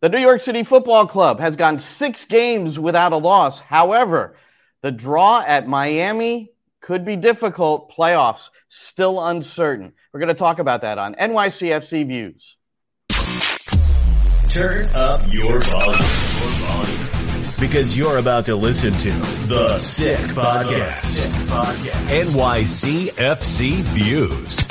The New York City Football Club has gone six games without a loss. However, the draw at Miami could be difficult. Playoffs still uncertain. We're going to talk about that on NYCFC Views. Turn up your volume. Because you're about to listen to The Sick Podcast. NYCFC Views.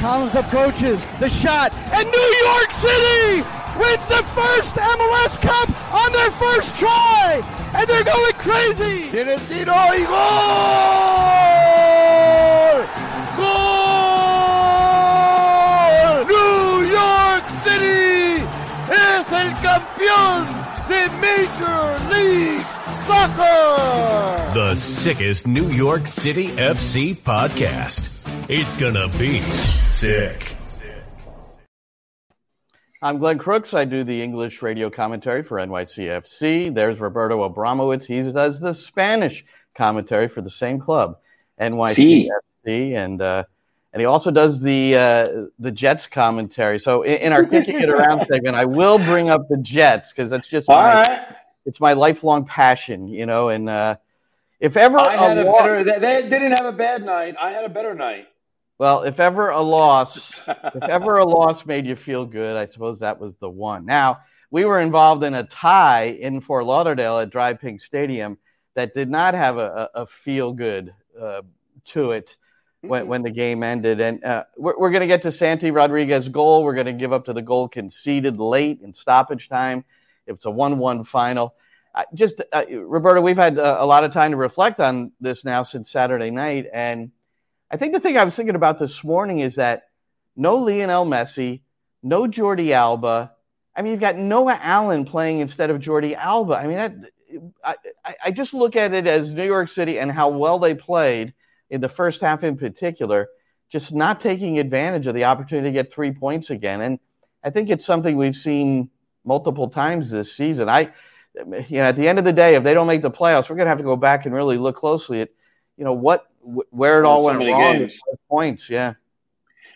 Collins approaches the shot, and New York City wins the first MLS Cup on their first try, and they're going crazy. Tiene tiro y gol! Gol! New York City es el campeón de Major League Soccer. The sickest New York City FC podcast. It's gonna be sick. I'm Glenn Crooks. I do the English radio commentary for NYCFC. There's Roberto Abramowitz. He does the Spanish commentary for the same club, NYCFC, and uh, and he also does the uh, the Jets commentary. So in, in our kicking it around segment, I will bring up the Jets because that's just my, right. it's my lifelong passion, you know. And uh, if ever I had a war- better. They, they didn't have a bad night. I had a better night. Well, if ever a loss, if ever a loss made you feel good, I suppose that was the one. Now, we were involved in a tie in Fort Lauderdale at DRV PNK Stadium that did not have a, a, feel good uh, to it when, when the game ended. And uh, we're, we're going to get to Santi Rodriguez's goal. We're going to give up to the goal conceded late in stoppage time. It's a 1 1 final. I just, uh, Roberto, we've had uh, a lot of time to reflect on this now since Saturday night. And I think the thing I was thinking about this morning is that no Lionel Messi, no Jordi Alba. I mean, you've got Noah Allen playing instead of Jordi Alba. I mean, that I, I- just look at it as New York City and how well they played in the first half in particular, just not taking advantage of the opportunity to get three points again. And I think it's something we've seen multiple times this season. I, you know, at the end of the day, if they don't make the playoffs, we're going to have to go back and really look closely at, you know, what wh- where it all So went many wrong. games. Points, yeah.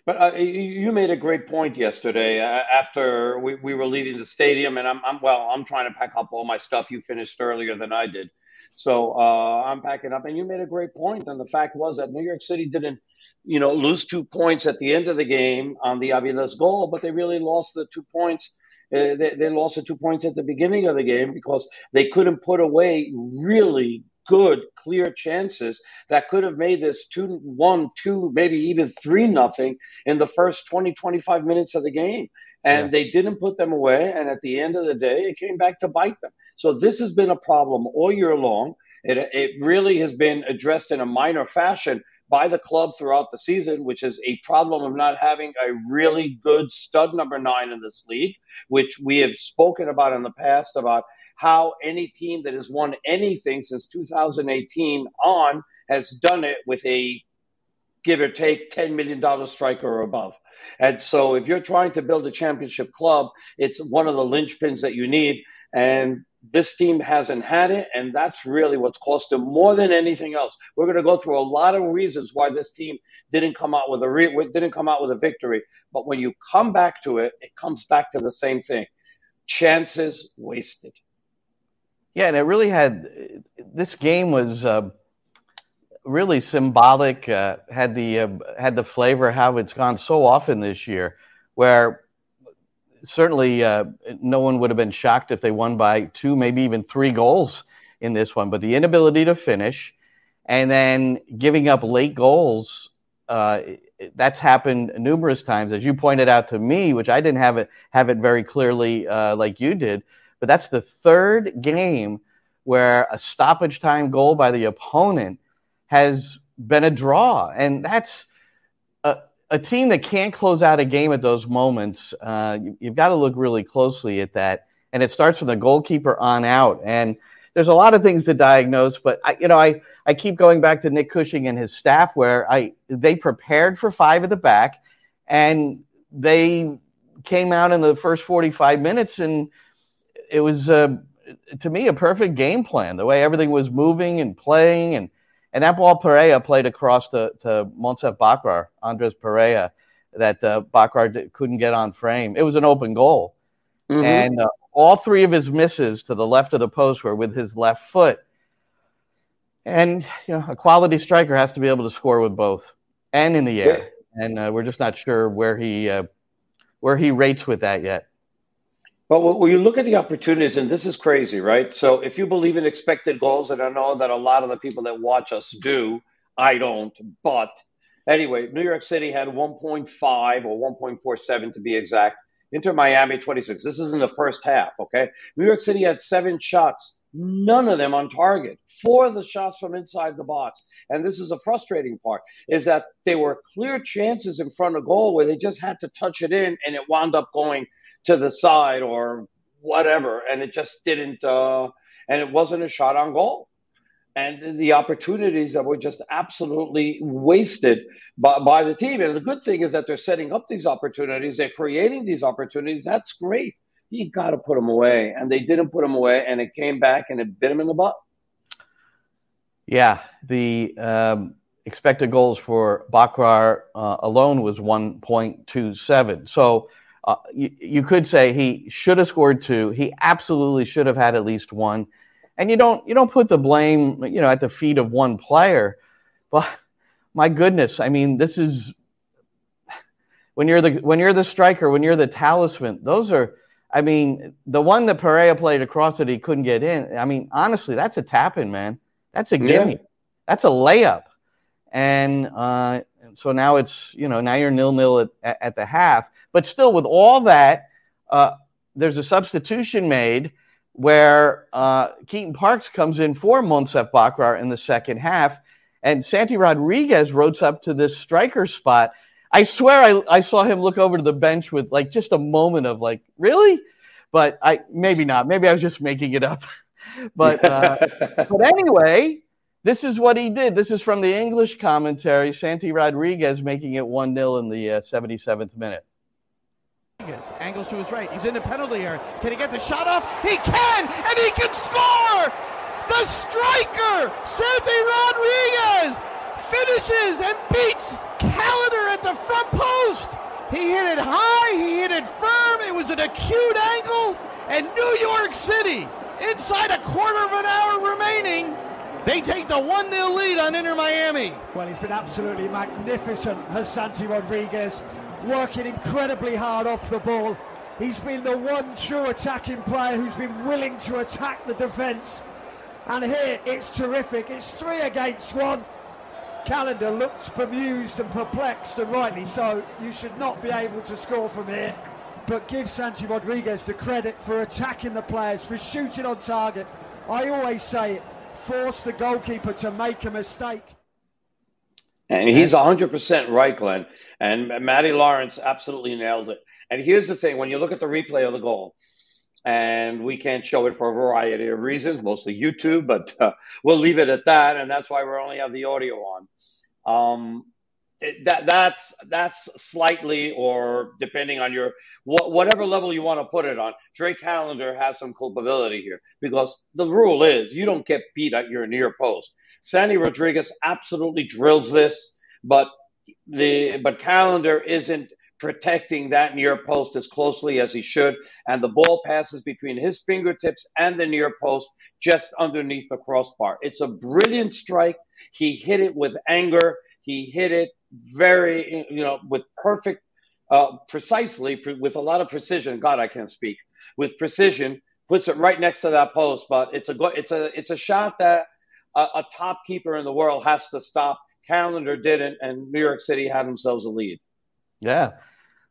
But uh, you you made a great point yesterday. Uh, after we, we were leaving the stadium, and I'm, I'm well, I'm trying to pack up all my stuff. You finished earlier than I did, so uh, I'm packing up. And you made a great point. And the fact was that New York City didn't, you know, lose two points at the end of the game on the Avila's goal, but they really lost the two points. Uh, they, they lost the two points at the beginning of the game because they couldn't put away really good, clear chances that could have made this two, one, two, maybe even three nothing in the first 20, 25 minutes of the game. And Yeah. they didn't put them away. And at the end of the day, it came back to bite them. So this has been a problem all year long. It, it really has been addressed in a minor fashion by the club throughout the season, which is a problem of not having a really good stud number nine in this league, which we have spoken about in the past about how any team that has won anything since 2018 on has done it with a give or take $10 million striker or above. And so if you're trying to build a championship club, it's one of the linchpins that you need. And this team hasn't had it, and that's really what's cost them more than anything else. We're going to go through a lot of reasons why this team didn't come out with a re- didn't come out with a victory. But when you come back to it, it comes back to the same thing: chances wasted. Yeah, and it really had this game was uh, really symbolic. Uh, had the uh, had the flavor how it's gone so often this year, where certainly uh, no one would have been shocked if they won by two, maybe even three goals in this one. But the inability to finish, and then giving up late goals. Uh, that's happened numerous times, as you pointed out to me, which I didn't have it have it very clearly uh, like you did. But that's the third game where a stoppage time goal by the opponent has been a draw. And that's a, a team that can't close out a game at those moments. Uh, you, you've got to look really closely at that. and it starts from the goalkeeper on out. And there's a lot of things to diagnose, but I, you know, I, I keep going back to Nick Cushing and his staff where I they prepared for five at the back, and they came out in the first 45 minutes, and it was uh, to me a perfect game plan. The way everything was moving and playing, and and that ball Perea played across to to Monsef Bakrar, Andres Perea, that uh, Bakrar couldn't get on frame. It was an open goal, mm-hmm. and uh, all three of his misses to the left of the post were with his left foot. And you know, a quality striker has to be able to score with both and in the air. Yeah. And uh, we're just not sure where he uh, where he rates with that yet. But when you look at the opportunities, and this is crazy, right? So if you believe in expected goals, and I know that a lot of the people that watch us do, I don't. But anyway, New York City had 1.5 or 1.47 to be exact Inter Miami 26. This is in the first half, okay? New York City had seven shots, none of them on target. Four of the shots from inside the box. And this is a frustrating part, is that there were clear chances in front of goal where they just had to touch it in and it wound up going to the side or whatever. And it just didn't, uh, and it wasn't a shot on goal and the opportunities that were just absolutely wasted by, by the team. And the good thing is that they're setting up these opportunities, they're creating these opportunities. That's great. You got to put them away. And they didn't put them away, and it came back and it bit them in the butt. Yeah, the um, expected goals for Bakrar uh, alone was 1.27. So uh, you, you could say he should have scored two. He absolutely should have had at least one. And you don't you don't put the blame you know at the feet of one player. But my goodness i mean this is when you're the when you're the striker when you're the talisman those are i mean the one that Perea played across it he couldn't get in i mean honestly that's a tap in man. That's a gimme. Yeah. that's a layup. And uh, so now it's you know now you're nil nil at, at the half but still with all that uh, there's a substitution made where uh, Keaton Parks comes in for Monsef Bakrar in the second half, and Santi Rodriguez rotates up to this striker spot. I swear I, I saw him look over to the bench with like just a moment of like, really? But I maybe not. Maybe I was just making it up. but uh, but anyway, this is what he did. This is from the English commentary. Santi Rodriguez making it one 0 in the uh, 77th minute. Angles to his right. He's in the penalty area. Can he get the shot off? He can, and he can score! The striker, Santi Rodriguez, finishes and beats Callender at the front post. He hit it high, he hit it firm. It was an acute angle, and New York City, inside a quarter of an hour remaining, they take the 1 0 lead on Inter Miami. Well, he's been absolutely magnificent, has Santi Rodriguez working incredibly hard off the ball. He's been the one true attacking player who's been willing to attack the defence. And here it's terrific. It's three against one. Callender looks bemused and perplexed, and rightly so. You should not be able to score from here. But give Santi Rodriguez the credit for attacking the players, for shooting on target. I always say it force the goalkeeper to make a mistake. And he's 100% right, Glenn. And Matty Lawrence absolutely nailed it. And here's the thing when you look at the replay of the goal, and we can't show it for a variety of reasons, mostly YouTube, but uh, we'll leave it at that. And that's why we only have the audio on. Um, that that's that's slightly or depending on your wh- whatever level you want to put it on drake callender has some culpability here because the rule is you don't get beat at your near post santi rodriguez absolutely drills this but the but Callender isn't protecting that near post as closely as he should, and the ball passes between his fingertips and the near post just underneath the crossbar. It's a brilliant strike. He hit it with anger. He hit it very, you know, with perfect, uh, precisely, with a lot of precision. God, I can't speak. With precision, puts it right next to that post. But it's a it's a it's a shot that a, a top keeper in the world has to stop Callender didn't, and New York City had themselves a lead. Yeah.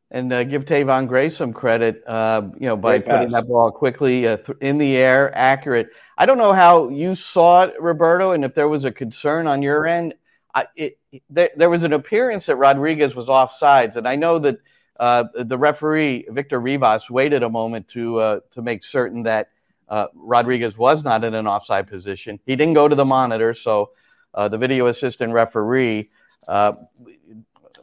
And uh, give Tayvon Gray some credit, uh, you know, by putting that ball quickly uh, th- in the air, accurate. I don't know how you saw it, Roberto, and if there was a concern on your end. I, it, there, there was an appearance that Rodriguez was off sides, and I know that uh, the referee Victor Rivas waited a moment to uh, to make certain that uh, Rodriguez was not in an offside position. He didn't go to the monitor, so uh, the video assistant referee uh,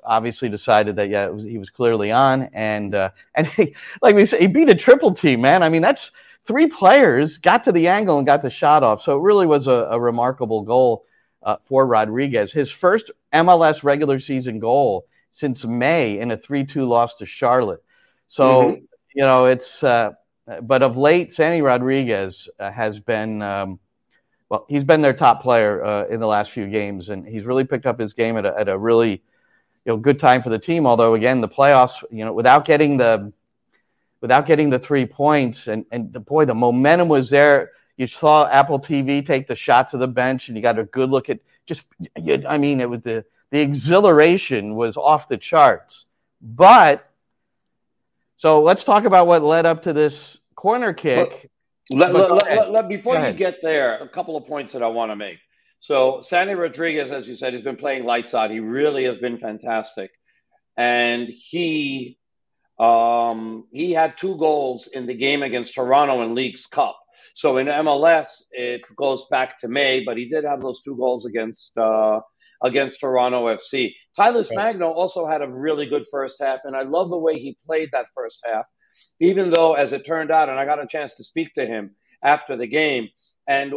obviously decided that yeah, was, he was clearly on, and uh, and he, like we said, he beat a triple team, man. I mean, that's three players got to the angle and got the shot off. So it really was a, a remarkable goal uh, for Rodriguez. His first MLS regular season goal since May in a three-two loss to Charlotte. So mm-hmm. you know it's. Uh, but of late, Santi Rodriguez uh, has been. Um, well, he's been their top player uh, in the last few games, and he's really picked up his game at a, at a really, you know, good time for the team. Although, again, the playoffs, you know, without getting the, without getting the three points, and and the, boy, the momentum was there. You saw Apple TV take the shots of the bench, and you got a good look at just. I mean, it was the the exhilaration was off the charts. But so let's talk about what led up to this corner kick. Let, let, let, let, before you get there, a couple of points that I want to make. So Santi Rodriguez, as you said, has been playing lights out. He really has been fantastic, and he um, he had two goals in the game against Toronto in Leagues Cup. So in MLS, it goes back to May, but he did have those two goals against uh, against Toronto FC. Talles. Magno also had a really good first half, and I love the way he played that first half even though, as it turned out, and I got a chance to speak to him after the game, and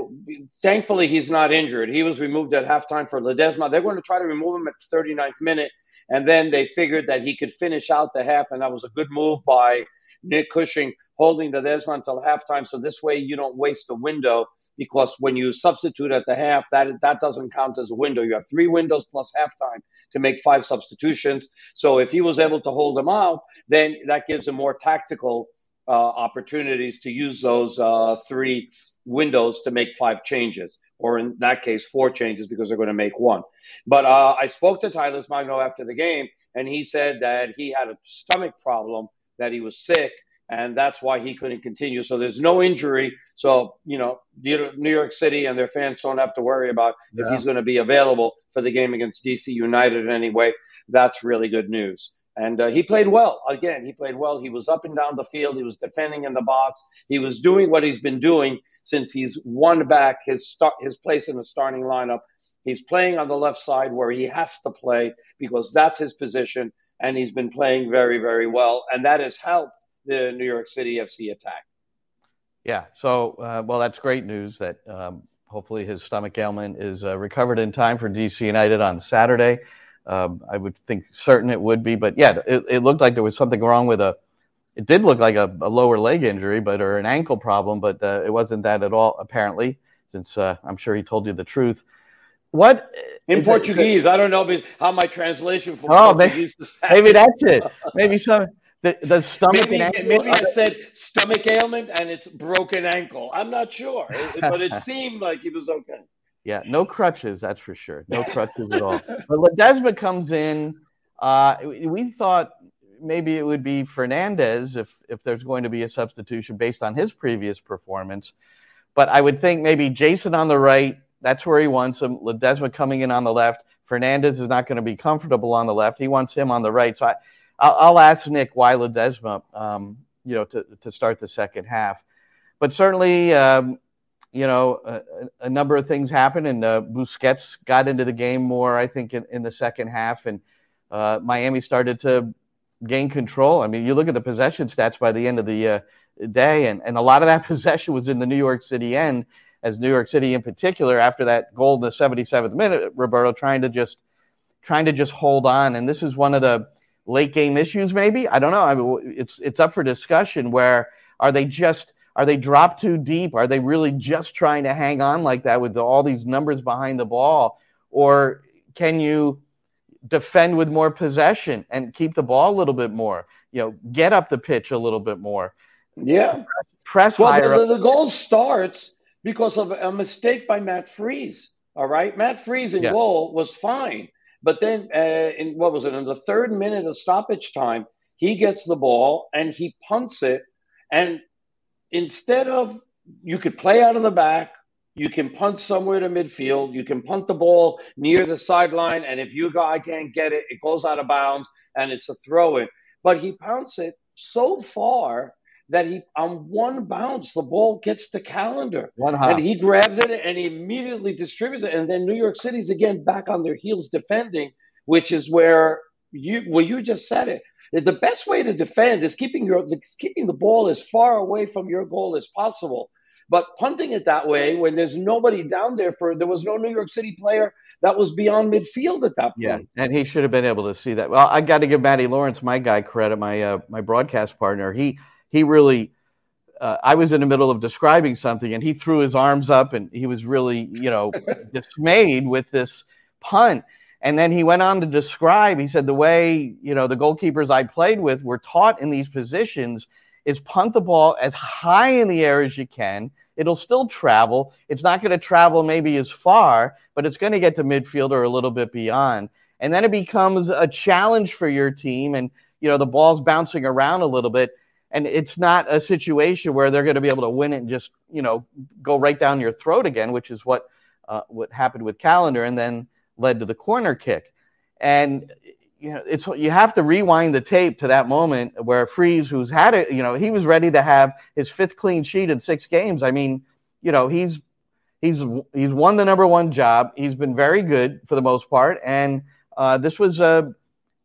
thankfully he's not injured. He was removed at halftime for Ledezma. They're going to try to remove him at the 39th minute, and then they figured that he could finish out the half, and that was a good move by Nick Cushing holding Ledezma until halftime. So this way you don't waste the window because when you substitute at the half, that that doesn't count as a window. You have three windows plus halftime to make five substitutions. So if he was able to hold them out, then that gives him more tactical uh, opportunities to use those uh, three windows to make five changes, or in that case, four changes because they're going to make one. But uh, I spoke to Talles Magno after the game, and he said that he had a stomach problem, that he was sick, and that's why he couldn't continue. So there's no injury. So, you know, New York City and their fans don't have to worry about yeah. if he's going to be available for the game against DC United anyway. That's really good news. And uh, he played well. Again, he played well. He was up and down the field. He was defending in the box. He was doing what he's been doing since he's won back his start, his place in the starting lineup. He's playing on the left side where he has to play because that's his position, and he's been playing very, very well. And that has helped the New York City FC attack. Yeah. So, uh, well, that's great news that um, hopefully his stomach ailment is uh, recovered in time for DC United on Saturday. Um, I would think certain it would be, but yeah, it, it, looked like there was something wrong with a. It did look like a, a lower leg injury, but or an ankle problem, but uh, it wasn't that at all apparently. Since uh, I'm sure he told you the truth. What in Portuguese? It, I don't know how my translation from oh, Portuguese maybe, maybe that's it. Maybe some the, the stomach maybe, ankle, maybe it said stomach ailment and it's broken ankle. I'm not sure, but it seemed like he was okay. Yeah, no crutches, that's for sure. No crutches at all. But Ledezma comes in. Uh, we thought maybe it would be Fernandez if if there's going to be a substitution based on his previous performance. But I would think maybe Jason on the right. That's where he wants him. Ledezma coming in on the left. Fernandez is not going to be comfortable on the left. He wants him on the right. So I, I'll, I'll ask Nick why Ledezma, um, you know, to, to start the second half. But certainly, um, you know, a, a, number of things happened, and uh, Busquets got into the game more, I think, in, in the second half, and uh, Miami started to gain control. I mean, you look at the possession stats by the end of the uh, day, and, and a lot of that possession was in the New York City end, as New York City in particular, after that goal in the 77th minute, Roberto trying to just trying to just hold on. And this is one of the late game issues maybe i don't know I mean, it's it's up for discussion where are they just are they dropped too deep? Are they really just trying to hang on like that with the, all these numbers behind the ball? Or can you defend with more possession and keep the ball a little bit more? You know get up the pitch a little bit more. Yeah. Press well, higher the, the, the goal starts because of a mistake by matt freese all right? Matt freese in yeah. goal was fine but then, uh, in what was it, in the third minute of stoppage time, he gets the ball and he punts it. And instead of, you could play out of the back, you can punt somewhere to midfield, you can punt the ball near the sideline, and if you guy can't get it, it goes out of bounds and it's a throw in. but he pounced it so far that he on one bounce the ball gets to Callender. And he grabs it and he immediately distributes it. And then New York City's again back on their heels defending which is where you well you just said it the best way to defend is keeping your keeping the ball as far away from your goal as possible but punting it that way when there's nobody down there for there was no New York City player that was beyond midfield at that point. Yeah, and he should have been able to see that. Well, I got to give Matty Lawrence, my guy, credit, my uh, my broadcast partner. He he really. Uh, I was in the middle of describing something, and he threw his arms up, and he was really, you know, dismayed with this punt. And then he went on to describe. He said the way you know the goalkeepers I played with were taught in these positions is punt the ball as high in the air as you can. It'll still travel. It's not going to travel maybe as far, but it's going to get to midfield or a little bit beyond. And then it becomes a challenge for your team. And, you know, the ball's bouncing around a little bit. And it's not a situation where they're going to be able to win it and just, you know, go right down your throat again, which is what uh, what happened with Callender. and then led to the corner kick. And you know, it's you have to rewind the tape to that moment where Freese, who's had it, you know, he was ready to have his fifth clean sheet in six games. I mean, you know, he's he's he's won the number one job. He's been very good for the most part, and uh, this was a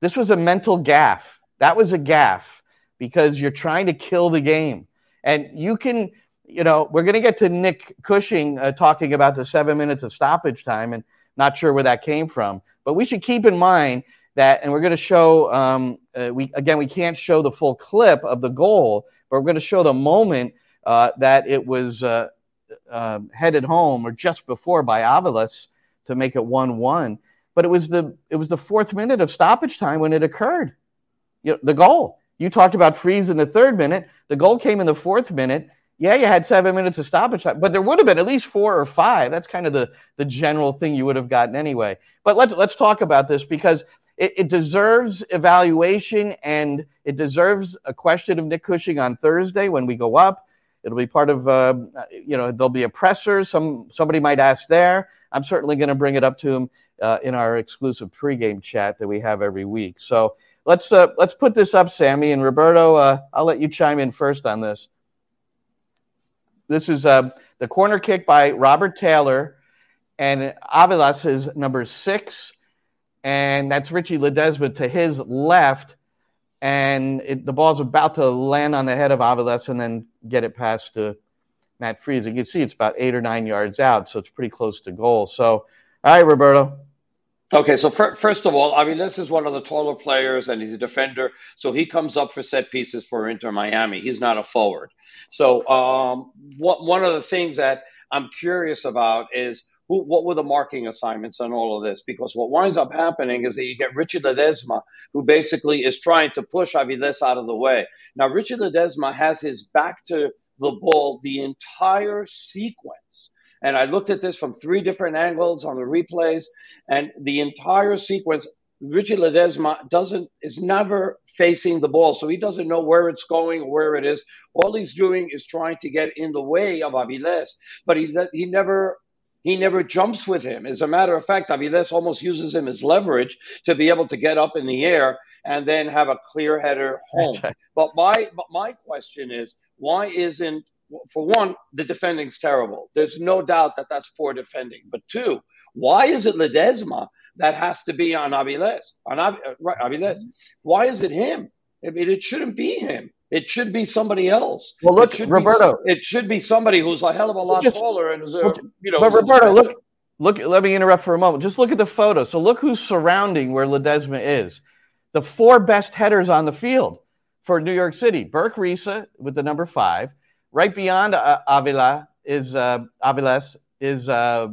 this was a mental gaff. That was a gaff because you're trying to kill the game, and you can. You know, we're going to get to Nick Cushing uh, talking about the seven minutes of stoppage time, and not sure where that came from. But we should keep in mind that, and we're going to show. Um, uh, we again, we can't show the full clip of the goal, but we're going to show the moment uh, that it was uh, uh, headed home or just before by Aviles to make it one-one. But it was the it was the fourth minute of stoppage time when it occurred. You know, the goal. You talked about Freese in the third minute. The goal came in the fourth minute. Yeah, you had seven minutes of stoppage time, but there would have been at least four or five. That's kind of the the general thing you would have gotten anyway. But let's let's talk about this because it, it, deserves evaluation and it deserves a question of Nick Cushing on Thursday when we go up. It'll be part of, uh, you know, there'll be a presser. Some somebody might ask there. I'm certainly going to bring it up to him uh, in our exclusive pregame chat that we have every week. So let's uh, let's put this up, Sammy and Roberto. Uh, I'll let you chime in first on this. This is uh, the corner kick by Robert Taylor, and Aviles is number six and that's Richie Ledezma to his left, and it, the ball's about to land on the head of Aviles and then get it past to Matt Freese. You can see it's about eight or nine yards out, so it's pretty close to goal. So, all right, Roberto. Okay, so for, first of all, this is one of the taller players, and he's a defender, so he comes up for set pieces for Inter Miami. He's not a forward. So, um, what, one of the things that I'm curious about is who, what were the marking assignments on all of this? Because what winds up happening is that you get Richard Ledezma, who basically is trying to push Aviles out of the way. Now, Richard Ledezma has his back to the ball the entire sequence. And I looked at this from three different angles on the replays, and the entire sequence, Richard Ledezma doesn't is never facing the ball, so he doesn't know where it's going, or where it is. All he's doing is trying to get in the way of Aviles, but he he never he never jumps with him. As a matter of fact, Aviles almost uses him as leverage to be able to get up in the air and then have a clear header home. Right. But my but my question is, why isn't for one the defending's terrible? There's no doubt that that's poor defending. But two, why is it Ledezma that has to be on Aviles? On Av- uh, right, Aviles. Mm-hmm. Why is it him? I mean, it shouldn't be him. It should be somebody else. Well, look, it Roberto. Be, it should be somebody who's a hell of a lot just, taller and is a, you know. But Roberto, look, look. Let me interrupt for a moment. Just look at the photo. So look who's surrounding where Ledezma is. The four best headers on the field for New York City: Birk Risa with the number five. Right beyond uh, Avila is uh, Aviles is uh,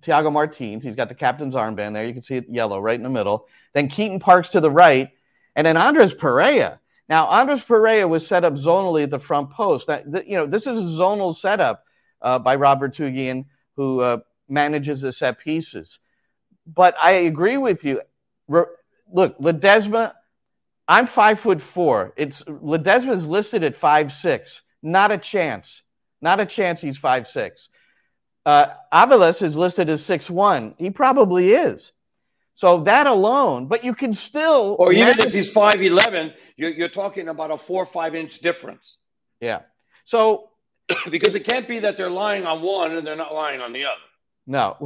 Thiago Martins. He's got the captain's armband there. You can see it yellow right in the middle. Then Keaton Parks to the right, and then Andres Perea now, Andres Perea was set up zonally at the front post. That, th- you know, this is a zonal setup uh, by Robert Tugian, who uh, manages the set pieces. But I agree with you. Re- look, Ledezma, I'm five foot four. It's Ledezma is listed at five six. Not a chance. Not a chance. He's five six. Uh, Aviles is listed as six one. He probably is. So that alone, but you can still. Or even manage- if he's five eleven, you're, you're talking about a four or five inch difference. yeah. So because it can't be that they're lying on one and they're not lying on the other. no.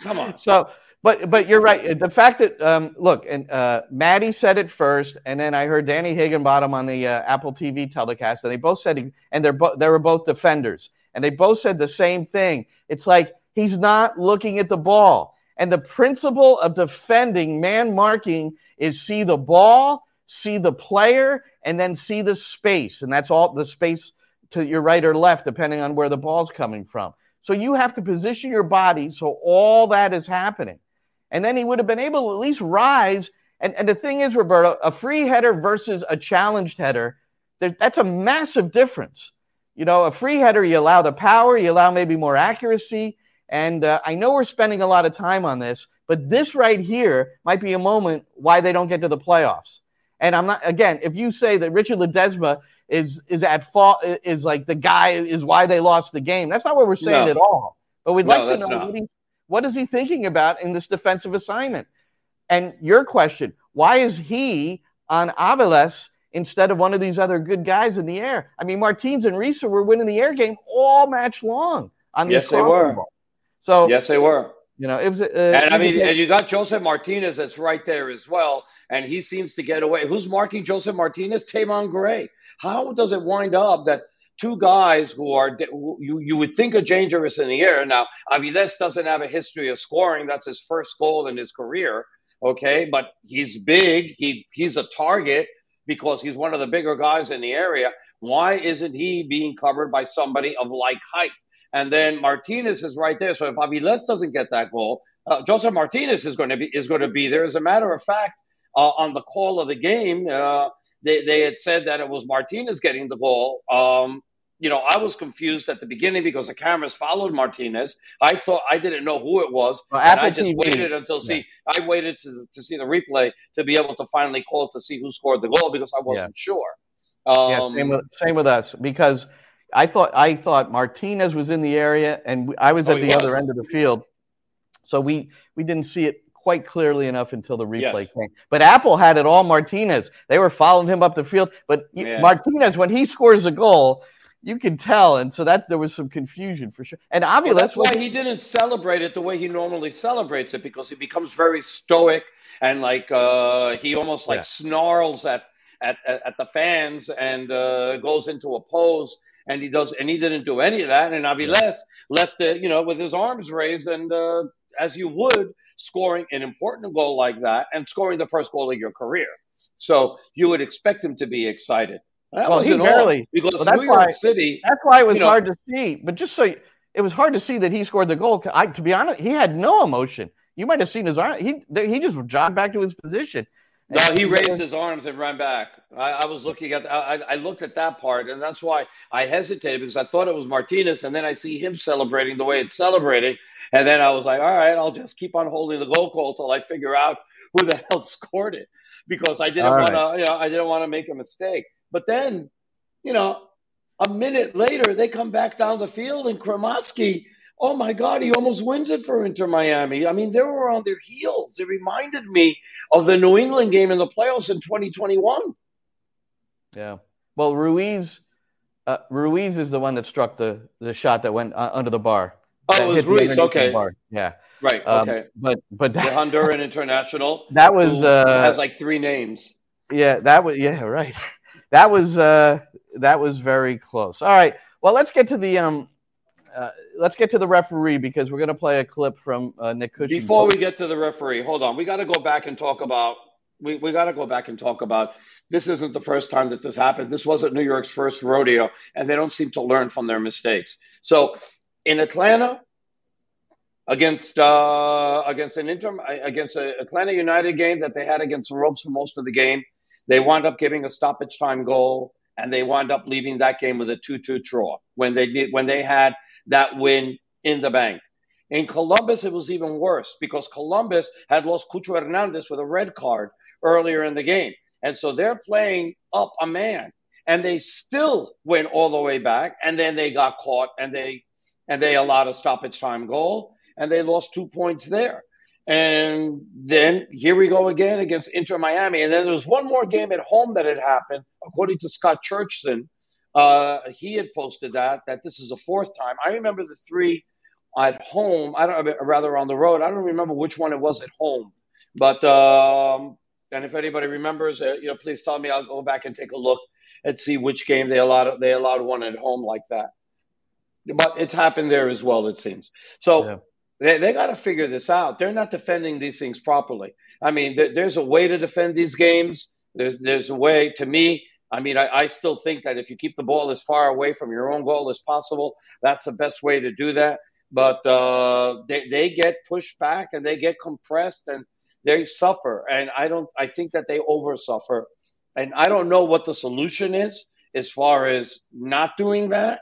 Come on. So, but but you're right. The fact that um, look, and uh, Matty said it first, and then I heard Danny Higginbottom on the uh, Apple TV telecast, and they both said, and they're bo- they were both defenders, and they both said the same thing. It's like he's not looking at the ball, and the principle of defending man marking is see the ball, see the player, and then see the space, and that's all the space to your right or left, depending on where the ball's coming from. So you have to position your body so all that is happening. And then he would have been able to at least rise. And, and the thing is, Roberto, a free header versus a challenged header, there, that's a massive difference. You know, a free header, you allow the power, you allow maybe more accuracy. And uh, I know we're spending a lot of time on this, but this right here might be a moment why they don't get to the playoffs. And I'm not, again, if you say that Richard Ledezma is is at fault, is like the guy is why they lost the game, that's not what we're saying No. at all. But we'd No, like to know not. what, he, what is he thinking about in this defensive assignment? And your question, why is he on Aviles instead of one of these other good guys in the air? I mean, Martins and Risa were winning the air game all match long on these Yes, they were. balls. So, Yes, they were. you know, it was. Uh, And I mean, and you got Josef Martinez that's right there as well, and he seems to get away. Who's marking Josef Martinez? Tayvon Gray. How does it wind up that two guys who are you you would think are dangerous in the air? Now, Aviles doesn't have a history of scoring. That's his first goal in his career. Okay, but he's big. He he's a target because he's one of the bigger guys in the area. Why isn't he being covered by somebody of like height? And then Martinez is right there. So if Aviles doesn't get that goal, uh, Josef Martinez is going to be is going to be there. As a matter of fact, uh, on the call of the game, uh, they they had said that it was Martinez getting the goal. Um, you know, I was confused at the beginning because the cameras followed Martinez. I thought I didn't know who it was, Well, and I just TV waited until see. I waited to to see the replay to be able to finally call to see who scored the goal because I wasn't sure. Yeah, Um, same with same with us because I thought I thought Martinez was in the area and I was Oh, at he the other end of the field, so we we didn't see it quite clearly enough until the replay Yes. came. But Apple had it all Martinez. They were following him up the field, but Yeah. Martinez when he scores a goal, you can tell, and so that there was some confusion for sure. And Well, obviously, that's why he didn't celebrate it the way he normally celebrates it because he becomes very stoic and like uh, he almost like Yeah. snarls at, at at at the fans and uh, goes into a pose and he does and he didn't do any of that and Aviles left it you know with his arms raised and uh, as you would scoring an important goal like that and scoring the first goal of your career so you would expect him to be excited. That Well, he all, barely- because well, that's New York why- City That's why it was you know- hard to see. But just so you- it was hard to see that he scored the goal. I, to be honest, he had no emotion. You might have seen his arm. He he just jogged back to his position. No, he raised his arms and ran back. I, I was looking at, I, I looked at that part, and that's why I hesitated because I thought it was Martinez, and then I see him celebrating the way it's celebrating, and then I was like, all right, I'll just keep on holding the goal call till I figure out who the hell scored it, because I didn't want right. to, you know, I didn't want to make a mistake. But then, you know, a minute later, they come back down the field, and Kramaski. Oh my God, he almost wins it for Inter Miami. I mean, they were on their heels. It reminded me of the New England game in the playoffs in 2021. Yeah. Well, Ruiz, uh, Ruiz is the one that struck the the shot that went uh, under the bar. Oh, it was Ruiz. Okay. Yeah. Right. Um, Okay. But but The Honduran international. that was uh, has like three names. yeah that was yeah right. That was uh that was very close. All right. Well, let's get to the um. Uh, let's get to the referee because we're going to play a clip from uh, Nick Cushing. Before we get to the referee, hold on. We got to go back and talk about. We, we got to go back and talk about. This isn't the first time that this happened. This wasn't New York's first rodeo, and they don't seem to learn from their mistakes. So, in Atlanta, against uh, against an interim against an Atlanta United game that they had against the ropes for most of the game, they wound up giving a stoppage time goal, and they wound up leaving that game with a two-two draw when they when they had that win in the bank. In Columbus, it was even worse because Columbus had lost Cucho Hernandez with a red card earlier in the game. And so they're playing up a man and they still went all the way back. And then they got caught and they, and they allowed a stoppage time goal and they lost two points there. And then here we go again against Inter Miami. And then there was one more game at home that had happened, according to Scott Churchson. Uh, he had posted that that this is the fourth time. I remember the three at home. I don't rather on the road. I don't remember which one it was at home, but um, and if anybody remembers, uh, you know, please tell me. I'll go back and take a look and see which game they allowed. They allowed one at home like that. But it's happened there as well. It seems so. Yeah. They, they got to figure this out. They're not defending these things properly. I mean, th- there's a way to defend these games. There's there's a way. To me, I mean, I, I still think that if you keep the ball as far away from your own goal as possible, that's the best way to do that. But uh, they they get pushed back and they get compressed and they suffer. And I don't. I think that they over suffer. And I don't know what the solution is as far as not doing that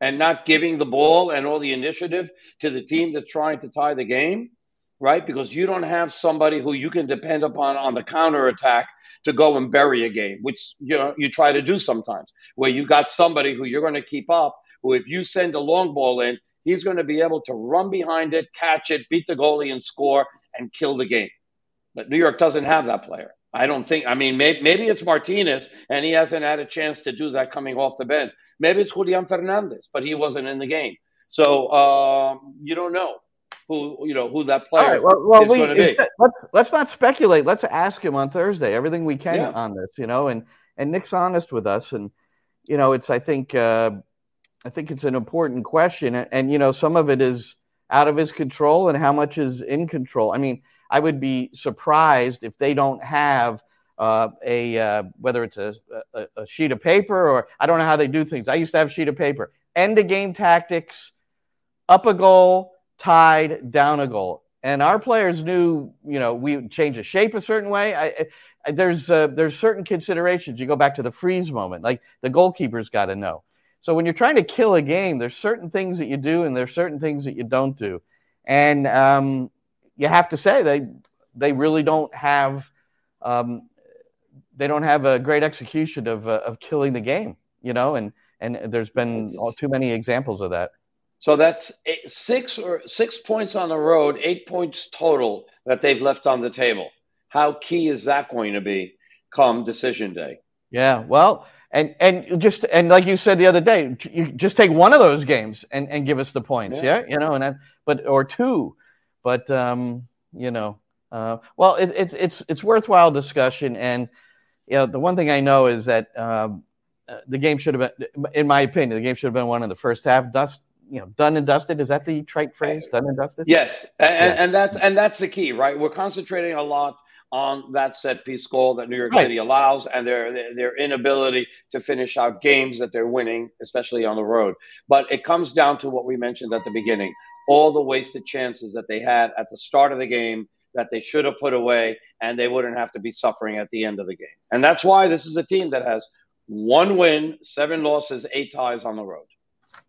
and not giving the ball and all the initiative to the team that's trying to tie the game, right? Because you don't have somebody who you can depend upon on the counter attack to go and bury a game, which you know you try to do sometimes, where you got somebody who you're going to keep up, who if you send a long ball in, he's going to be able to run behind it, catch it, beat the goalie, and score and kill the game. But New York doesn't have that player. I don't think. I mean, maybe, maybe it's Martinez, and he hasn't had a chance to do that coming off the bench. Maybe it's Julian Fernandez, but he wasn't in the game, so um, you don't know who you know who that player right, well, well, is we, going to be. Let's, let's not speculate. Let's ask him on Thursday everything we can yeah. on this, you know. And and Nick's honest with us, and you know, it's I think uh, I think it's an important question, and, and you know, some of it is out of his control, and how much is in control. I mean I would be surprised if they don't have uh, a uh, whether it's a, a, a, sheet of paper or I don't know how they do things. I used to have a sheet of paper. End of game tactics, up a goal, tied, down a goal, and our players knew. You know, we change the shape a certain way. I, I, there's uh, there's certain considerations. You go back to the Freese moment, like the goalkeeper's got to know. So when you're trying to kill a game, there's certain things that you do and there's certain things that you don't do. And um, you have to say they they really don't have um, they don't have a great execution of uh, of killing the game, you know, and and there's been too many examples of that. So that's eight, six or six points on the road, eight points total that they've left on the table. How key is that going to be come decision day? Yeah, well, and and just and like you said the other day, you just take one of those games and and give us the points, yeah, yeah? you know, and that, but or two, but um, you know, uh, well, it, it's it's it's worthwhile discussion, and you know, the one thing I know is that um, uh, the game should have been, in my opinion, the game should have been won in the first half. Dust, you know, done and dusted. Is that the trite phrase? Done and dusted. Yes, and, yeah. and that's and that's the key, right? We're concentrating a lot on that set piece goal that New York right. City allows and their their inability to finish out games that they're winning, especially on the road. But it comes down to what we mentioned at the beginning all the wasted chances that they had at the start of the game that they should have put away, and they wouldn't have to be suffering at the end of the game. And that's why this is a team that has one win, seven losses, eight ties on the road.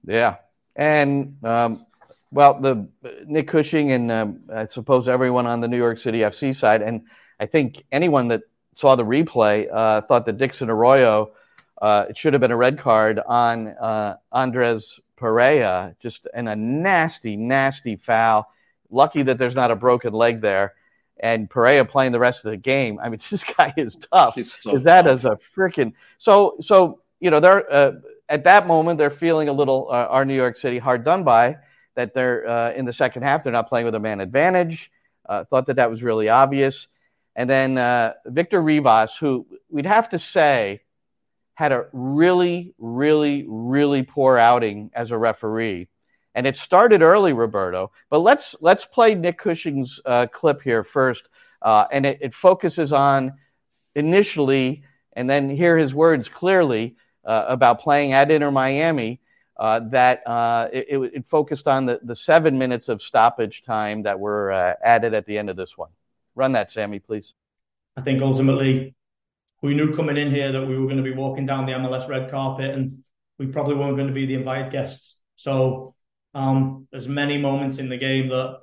Yeah, and um, well, the Nick Cushing and um, I suppose everyone on the New York City FC side, and I think anyone that saw the replay uh, thought that Dixon Arroyo. Uh, it should have been a red card on uh, Andres Perea just in a nasty, nasty foul. Lucky that there's not a broken leg there. And Perea playing the rest of the game. I mean, this guy is tough. He's so that tough. is a freaking so so. You know, they're uh, at that moment they're feeling a little uh, our New York City hard done by that they're uh, in the second half they're not playing with a man advantage. Uh, thought that that was really obvious. And then uh, Victor Rivas, who we'd have to say had a really, really, really poor outing as a referee. And it started early, Roberto. But let's let's play Nick Cushing's uh, clip here first, uh, and it, it, focuses on initially, and then hear his words clearly uh, about playing at Inter Miami. Uh, that uh, it, it, focused on the, the seven minutes of stoppage time that were uh, added at the end of this one. Run that, Sammy, please. I think ultimately we knew coming in here that we were going to be walking down the MLS red carpet and we probably weren't going to be the invited guests. So um, there's many moments in the game that,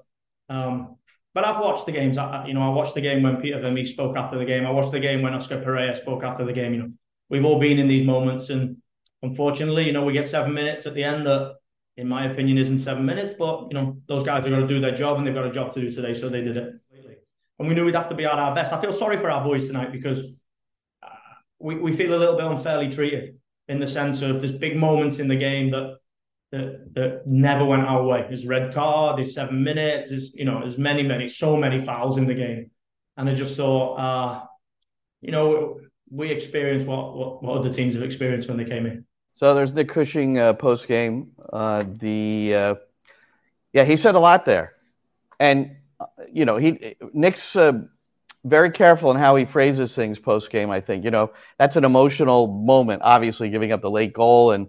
um, but I've watched the games. I, you know, I watched the game when Peter Vermes spoke after the game. I watched the game when Oscar Pareja spoke after the game. You know, we've all been in these moments, and unfortunately, you know, we get seven minutes at the end that, in my opinion, isn't seven minutes. But you know, those guys are going to do their job, and they've got a job to do today, so they did it. and we knew we'd have to be at our best. I feel sorry for our boys tonight because we, we feel a little bit unfairly treated in the sense of there's big moments in the game that that, that never went our way. There's red card, there's seven minutes, there's you know, there's many, many, so many fouls in the game. And I just thought, uh, you know, we experienced what, what, what other teams have experienced when they came in. So there's Nick Cushing uh, post game. Uh, the uh, yeah, he said a lot there, and uh, you know he Nick's uh, very careful in how he phrases things post game. I think you know that's an emotional moment. Obviously, giving up the late goal, and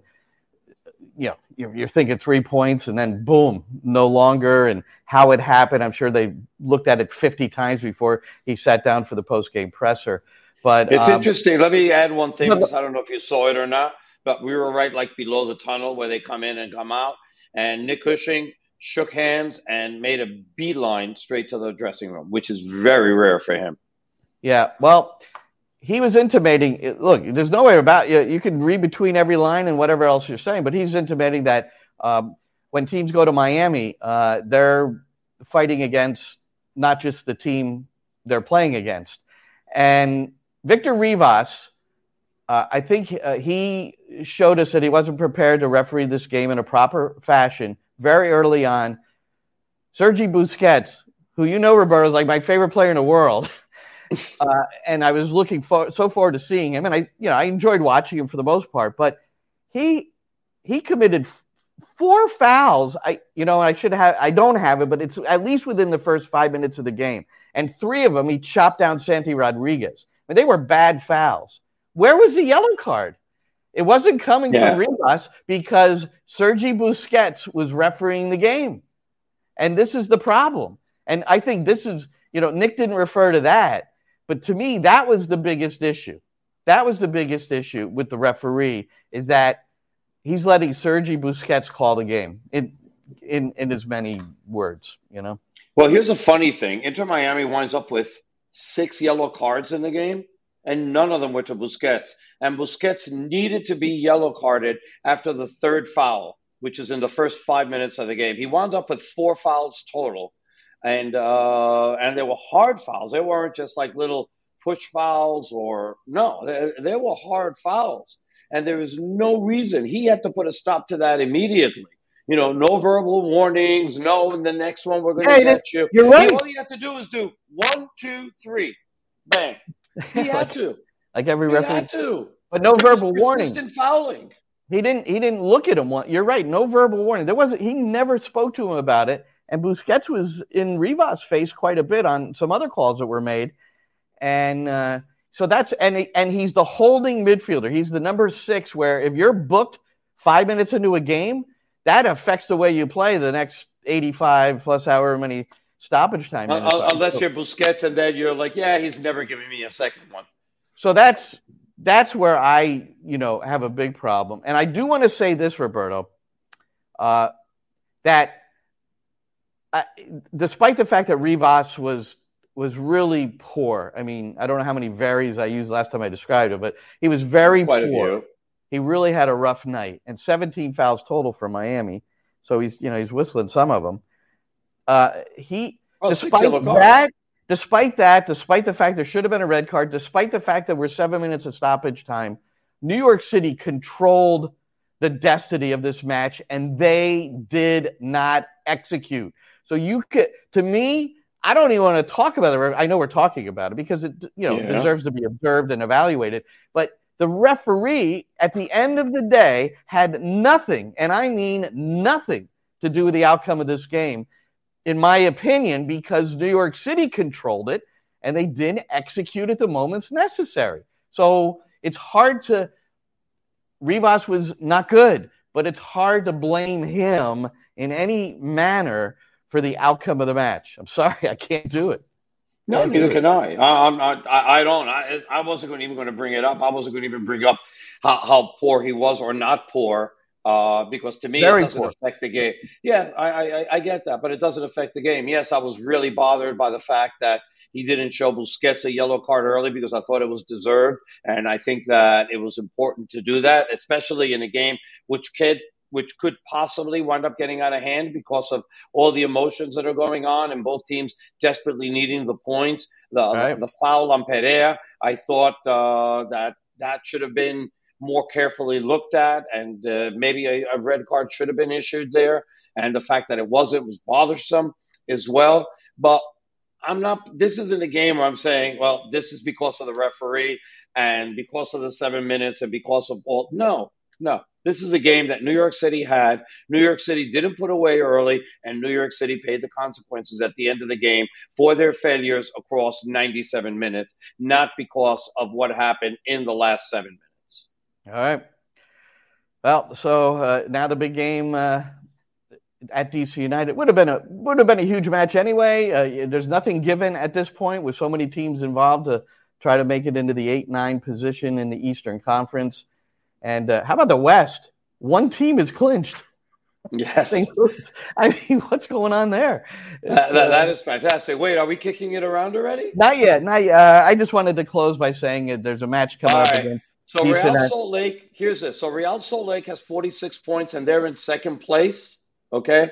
you know you're, you're thinking three points, and then boom, no longer, and how it happened. I'm sure they looked at it 50 times before he sat down for the post game presser. But it's um, interesting. Let me add one thing because I don't know if you saw it or not but we were right like below the tunnel where they come in and come out. And Nick Cushing shook hands and made a beeline straight to the dressing room, which is very rare for him. Yeah, well, he was intimating. Look, there's no way about you. You can read between every line and whatever else you're saying, but he's intimating that um, when teams go to Miami, uh, they're fighting against not just the team they're playing against. And Victor Rivas uh, I think uh, he showed us that he wasn't prepared to referee this game in a proper fashion very early on. Sergi Busquets, who you know, Roberto, is like my favorite player in the world. Uh, and I was looking for, so forward to seeing him, and I, you know, I enjoyed watching him for the most part. But he he committed f- four fouls. I, you know, I should have, I don't have it, but it's at least within the first five minutes of the game, and three of them he chopped down Santi Rodriguez. I mean, they were bad fouls. Where was the yellow card? It wasn't coming yeah. from Rivas because Sergi Busquets was refereeing the game. And this is the problem. And I think this is, you know, Nick didn't refer to that, but to me, that was the biggest issue. That was the biggest issue with the referee is that he's letting Sergi Busquets call the game in in in as many words, you know. Well, here's a funny thing. Inter Miami winds up with six yellow cards in the game and none of them were to Busquets. And Busquets needed to be yellow carded after the third foul, which is in the first five minutes of the game. He wound up with four fouls total, and uh, and they were hard fouls. They weren't just like little push fouls or no, they, they were hard fouls. And there was no reason he had to put a stop to that immediately. You know, no verbal warnings. No, in the next one we're going to hey, get you. You're right. All you have to do is do one, two, three, bang. He had to. Like every he referee. had to. But no verbal warning. fouling. He didn't. He didn't look at him. You're right. No verbal warning. There wasn't. He never spoke to him about it. And Busquets was in Rivas' face quite a bit on some other calls that were made. And uh, so that's and and he's the holding midfielder. He's the number six. Where if you're booked five minutes into a game, that affects the way you play the next 85 plus however many stoppage time. Uh, unless you're Busquets, and then you're like, yeah, he's never giving me a second one. So that's that's where I, you know, have a big problem. And I do want to say this, Roberto, uh, that uh, despite the fact that Rivas was was really poor. I mean, I don't know how many varies I used last time I described it, but he was very Quite poor. He really had a rough night, and 17 fouls total for Miami. So he's, you know, he's whistling some of them. Uh, he, well, despite that, despite that, despite the fact there should have been a red card, despite the fact that we're seven minutes of stoppage time, New York City controlled the destiny of this match, and they did not execute. So you could, to me, I don't even want to talk about it. I know we're talking about it because it, you know, yeah. deserves to be observed and evaluated. But the referee, at the end of the day, had nothing, and I mean nothing, to do with the outcome of this game in my opinion, because New York City controlled it and they didn't execute at the moments necessary. So it's hard to. Rivas was not good, but it's hard to blame him in any manner for the outcome of the match. I'm sorry, I can't do it. No, neither can I. I, I'm not, I, I don't. I, I wasn't even going to bring it up. I wasn't going to even bring up how, how poor he was or not poor uh, because to me Very it doesn't poor. affect the game. Yeah, I, I, I get that, but it doesn't affect the game. Yes, I was really bothered by the fact that he didn't show Busquets a yellow card early because I thought it was deserved, and I think that it was important to do that, especially in a game which could which could possibly wind up getting out of hand because of all the emotions that are going on and both teams desperately needing the points. The, right. the, the, foul on Perea, I thought uh, that that should have been more carefully looked at, and uh, maybe a, a red card should have been issued there. And the fact that it wasn't was bothersome as well. But I'm not. This isn't a game where I'm saying, well, this is because of the referee and because of the seven minutes and because of all. No, no. This is a game that New York City had. New York City didn't put away early, and New York City paid the consequences at the end of the game for their failures across 97 minutes, not because of what happened in the last seven minutes. All right. Well, so uh, now the big game uh, at DC United would have been a would have been a huge match anyway. Uh, there's nothing given at this point with so many teams involved to try to make it into the eight nine position in the Eastern Conference. And uh, how about the West? One team is clinched. Yes. I mean, what's going on there? That, that, that is fantastic. Wait, are we kicking it around already? Not yet. Not yet. Uh, I just wanted to close by saying that there's a match coming All up right. again. So Real Salt Lake, here's this. So Real Salt Lake has 46 points and they're in second place. Okay.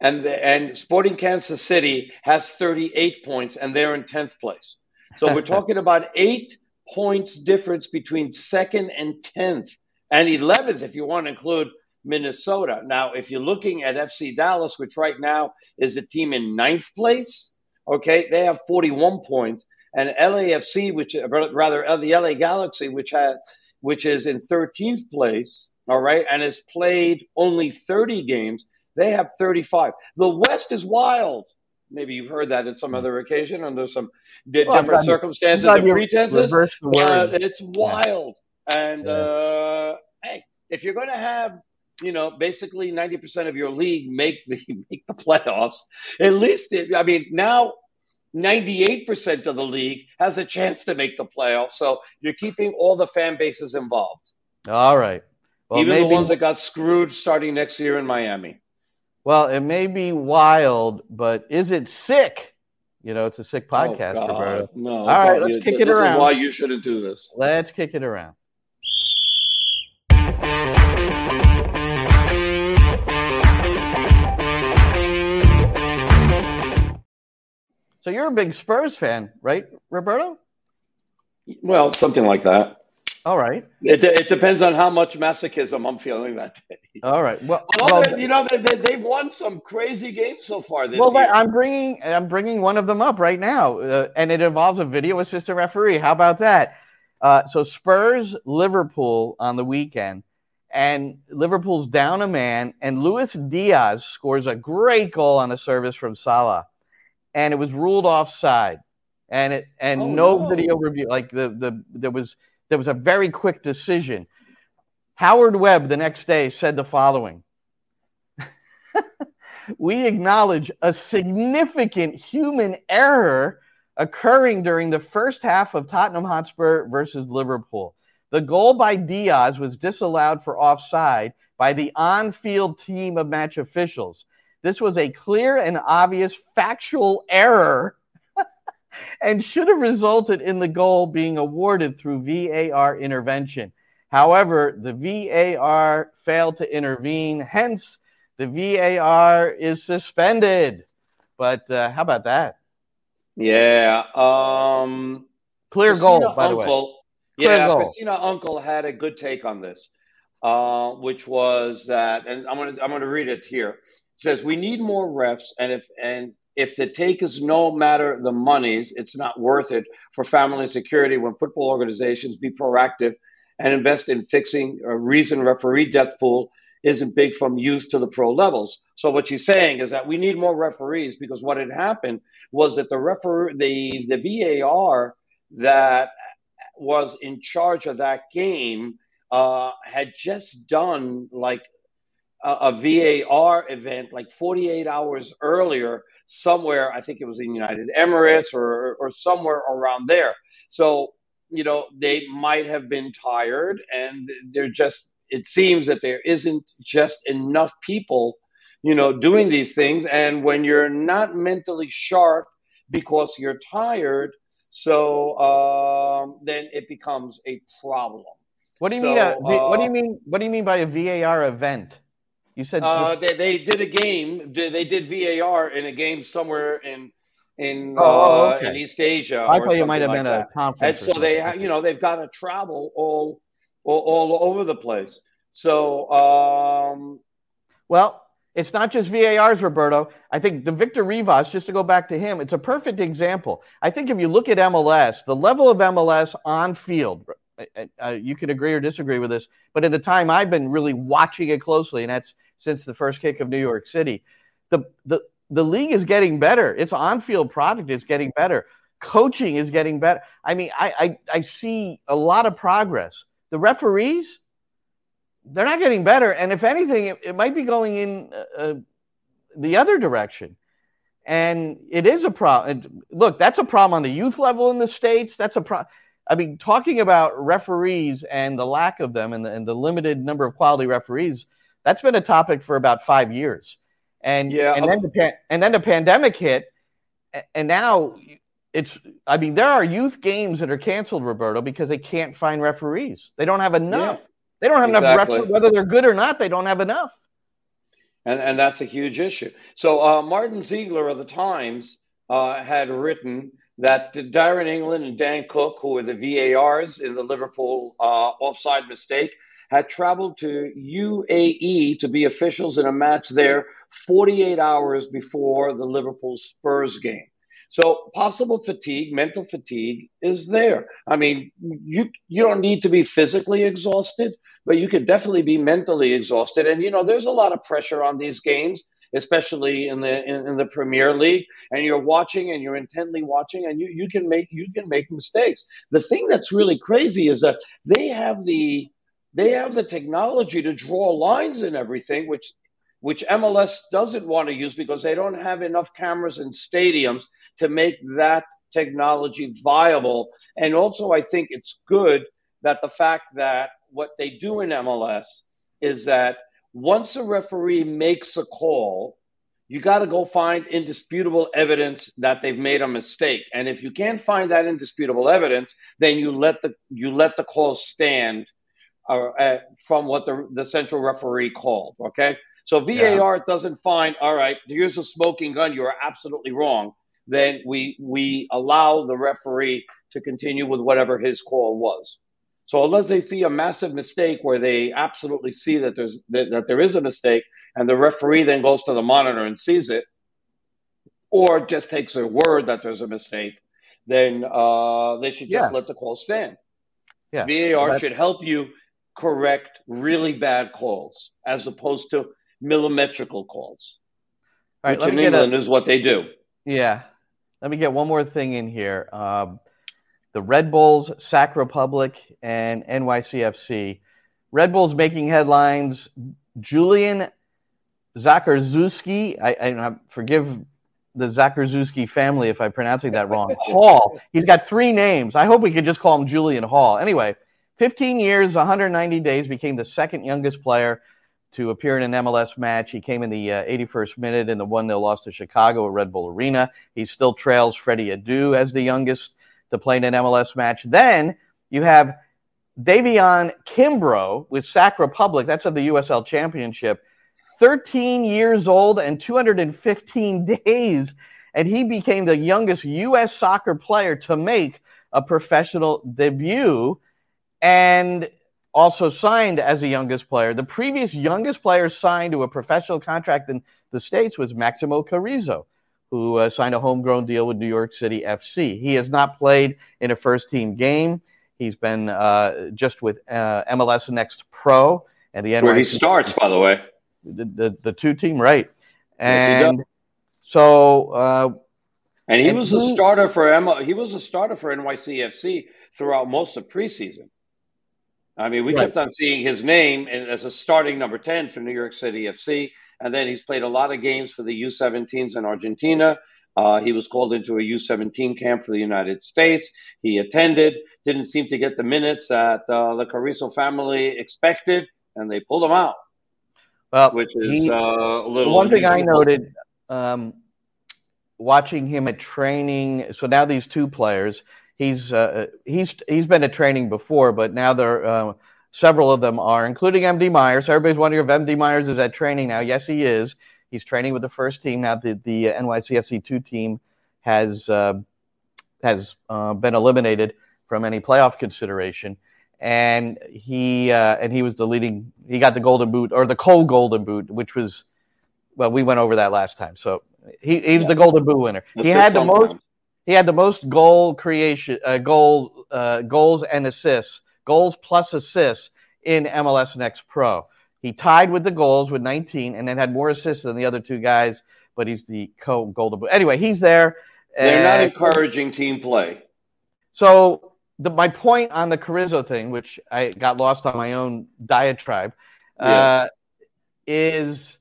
And the, and Sporting Kansas City has 38 points and they're in 10th place. So we're talking about eight points difference between second and 10th and 11th if you want to include Minnesota. Now, if you're looking at FC Dallas, which right now is a team in ninth place, okay, they have 41 points. And LAFC, which rather uh, the LA Galaxy, which has which is in 13th place, all right, and has played only 30 games, they have 35. The West is wild. Maybe you've heard that at some hmm. other occasion under some well, different circumstances and pretenses. But it's wild. Yeah. And yeah. Uh, hey, if you're going to have you know, basically 90% of your league make the make the playoffs. At least, it, I mean, now 98% of the league has a chance to make the playoffs. So you're keeping all the fan bases involved. All right. Well, Even maybe, the ones that got screwed starting next year in Miami. Well, it may be wild, but is it sick? You know, it's a sick oh, podcast, oh, Roberto. No. All right, let's you, kick it around. why you shouldn't do this. Let's kick it around. So you're a big Spurs fan, right, Roberto? Well, something like that. All right. It, it depends on how much masochism I'm feeling that day. All right. Well, well you know they, they, have won some crazy games so far this well, year. I'm bringing I'm bringing one of them up right now, uh, and it involves a video assistant referee. How about that? Uh, so Spurs Liverpool on the weekend, and Liverpool's down a man, and Luis Diaz scores a great goal on a service from Salah, and it was ruled offside, and it and oh, no, no video review like the the there was there was a very quick decision. Howard Webb the next day said the following We acknowledge a significant human error occurring during the first half of Tottenham Hotspur versus Liverpool. The goal by Diaz was disallowed for offside by the on field team of match officials. This was a clear and obvious factual error and should have resulted in the goal being awarded through VAR intervention. However, the VAR failed to intervene, hence, the VAR is suspended. But uh, how about that? Yeah. Um, Clear Christina goal, by Unkel, the way. Clear yeah, goal. Christina Unkel had a good take on this, uh, which was that, and I'm gonna I'm gonna read it here. Says we need more refs, and if and if the take is no matter the monies, it's not worth it for family security when football organizations be proactive and invest in fixing a reason referee death pool isn't big from youth to the pro levels. So what she's saying is that we need more referees because what had happened was that the referee, the the VAR that was in charge of that game uh, had just done like a, a VAR event like 48 hours earlier somewhere. I think it was in United Emirates or or somewhere around there. So you know they might have been tired, and they're just. It seems that there isn't just enough people, you know, doing these things. And when you're not mentally sharp because you're tired, so um, then it becomes a problem. What do you so, mean? A, uh, what do you mean? What do you mean by a VAR event? You said uh, they they did a game. They did VAR in a game somewhere in in Oh, uh, in East Asia. I thought you might have something been like a that. conference. And so they, ha- you know, they've got to travel all, all all over the place. So um, Well, it's not just VARs, Roberto. I think the Victor Rivas, just to go back to him, it's a perfect example. I think if you look at MLS, the level of MLS on field, uh, you could agree or disagree with this, but at the time I've been really watching it closely, and that's since the first kick of New York City. The the the league is getting better. Its on-field product is getting better. Coaching is getting better. I mean, I I, I see a lot of progress. The referees, they're not getting better, and if anything, it, it might be going in uh, the other direction. And it is a problem. Look, that's a problem on the youth level in the states. That's a problem. I mean, talking about referees and the lack of them and the, and the limited number of quality referees, that's been a topic for about five years. And Yeah. and then the pan- and then the pandemic hit, and now it's. I mean, there are youth games that are canceled, Roberto, because they can't find referees. They don't have enough. They don't have enough referees, whether they're good or not. They don't have enough. and and that's a huge issue. So uh, Martin Ziegler of the Times uh, had written that Darren England and Dan Cook, who were the VARs in the Liverpool uh, offside mistake, had traveled to UAE to be officials in a match there 48 hours before the Liverpool Spurs game. So possible fatigue, mental fatigue is there. I mean, you you don't need to be physically exhausted, but you could definitely be mentally exhausted. And you know, there's a lot of pressure on these games, especially in the in, in the Premier League. And you're watching and you're intently watching, and you you can make you can make mistakes. The thing that's really crazy is that they have the they have the technology to draw lines and everything, which which MLS doesn't want to use because they don't have enough cameras in stadiums to make that technology viable. And also, I think it's good that the fact that what they do in MLS is that once a referee makes a call, you got to go find indisputable evidence that they've made a mistake. And if you can't find that indisputable evidence, then you let the you let the call stand uh, uh, from what the the central referee called. Okay, so VAR doesn't find all right. Here's a smoking gun. You are absolutely wrong. Then we we allow the referee to continue with whatever his call was. So unless they see a massive mistake where they absolutely see that there's that, that there is a mistake, and the referee then goes to the monitor and sees it, or just takes their word that there's a mistake, then uh, they should just Yeah. let the call stand. Yeah. VAR should help you correct really bad calls as opposed to millimetrical calls, All right, which in get a, England is what they do. Yeah. Let me get one more thing in here. Um, the Red Bulls, Sac Republic, and NYCFC. Red Bulls making headlines. Julian Zakarzuski, I, I forgive the Zakarzuski family if I'm pronouncing that wrong. Hall. He's got three names. I hope we could just call him Julian Hall. Anyway, 15 years, 190 days, became the second youngest player to appear in an MLS match. He came in the uh, 81st minute in the 1 0 loss to Chicago at Red Bull Arena. He still trails Freddy Adu as the youngest to play in an MLS match. Then you have Da'vian Kimbrough with Sac Republic. That's of the USL Championship. 13 years old and 215 days. And he became the youngest U.S. soccer player to make a professional debut and also signed as the youngest player. The previous youngest player signed to a professional contract in the States was Maximo Carrizo, who uh, signed a homegrown deal with New York City FC. He has not played in a first team game. He's been uh, just with uh, MLS Next Pro and the NYC Where he starts, by the way. the, the, the two team right. Yes, And so uh, And he And was a starter for M- he was a starter for NYCFC throughout most of preseason. I mean, we Right. kept on seeing his name as a starting number 10 for New York City FC. And then he's played a lot of games for the U17s in Argentina. Uh, he was called into a U17 camp for the United States. He attended, didn't seem to get the minutes that uh, the Carrizo family expected, and they pulled him out, well, which is he- uh, a little. one thing I noted um, watching him at training. So now these two players, he's uh, he's he's been at training before, but now there uh, several of them are, including MD Myers. Everybody's wondering if MD Myers is at training now. Yes, he is. He's training with the first team now. The the NYCFC two team has uh, has uh, been eliminated from any playoff consideration, and he uh, and he was the leading. He got the golden boot or the Cole golden boot, which was well, we went over that last time. So he, he was yeah. the golden boot winner. The he had the most. He had the most goal creation, uh, goal uh, goals and assists, goals plus assists in MLS Next Pro. He tied with the goals with 19, and then had more assists than the other two guys. But he's the co golden boot. Anyway, he's there. They're not encouraging team play. So the, my point on the Carrizo thing, which I got lost on my own diatribe, yes. uh, is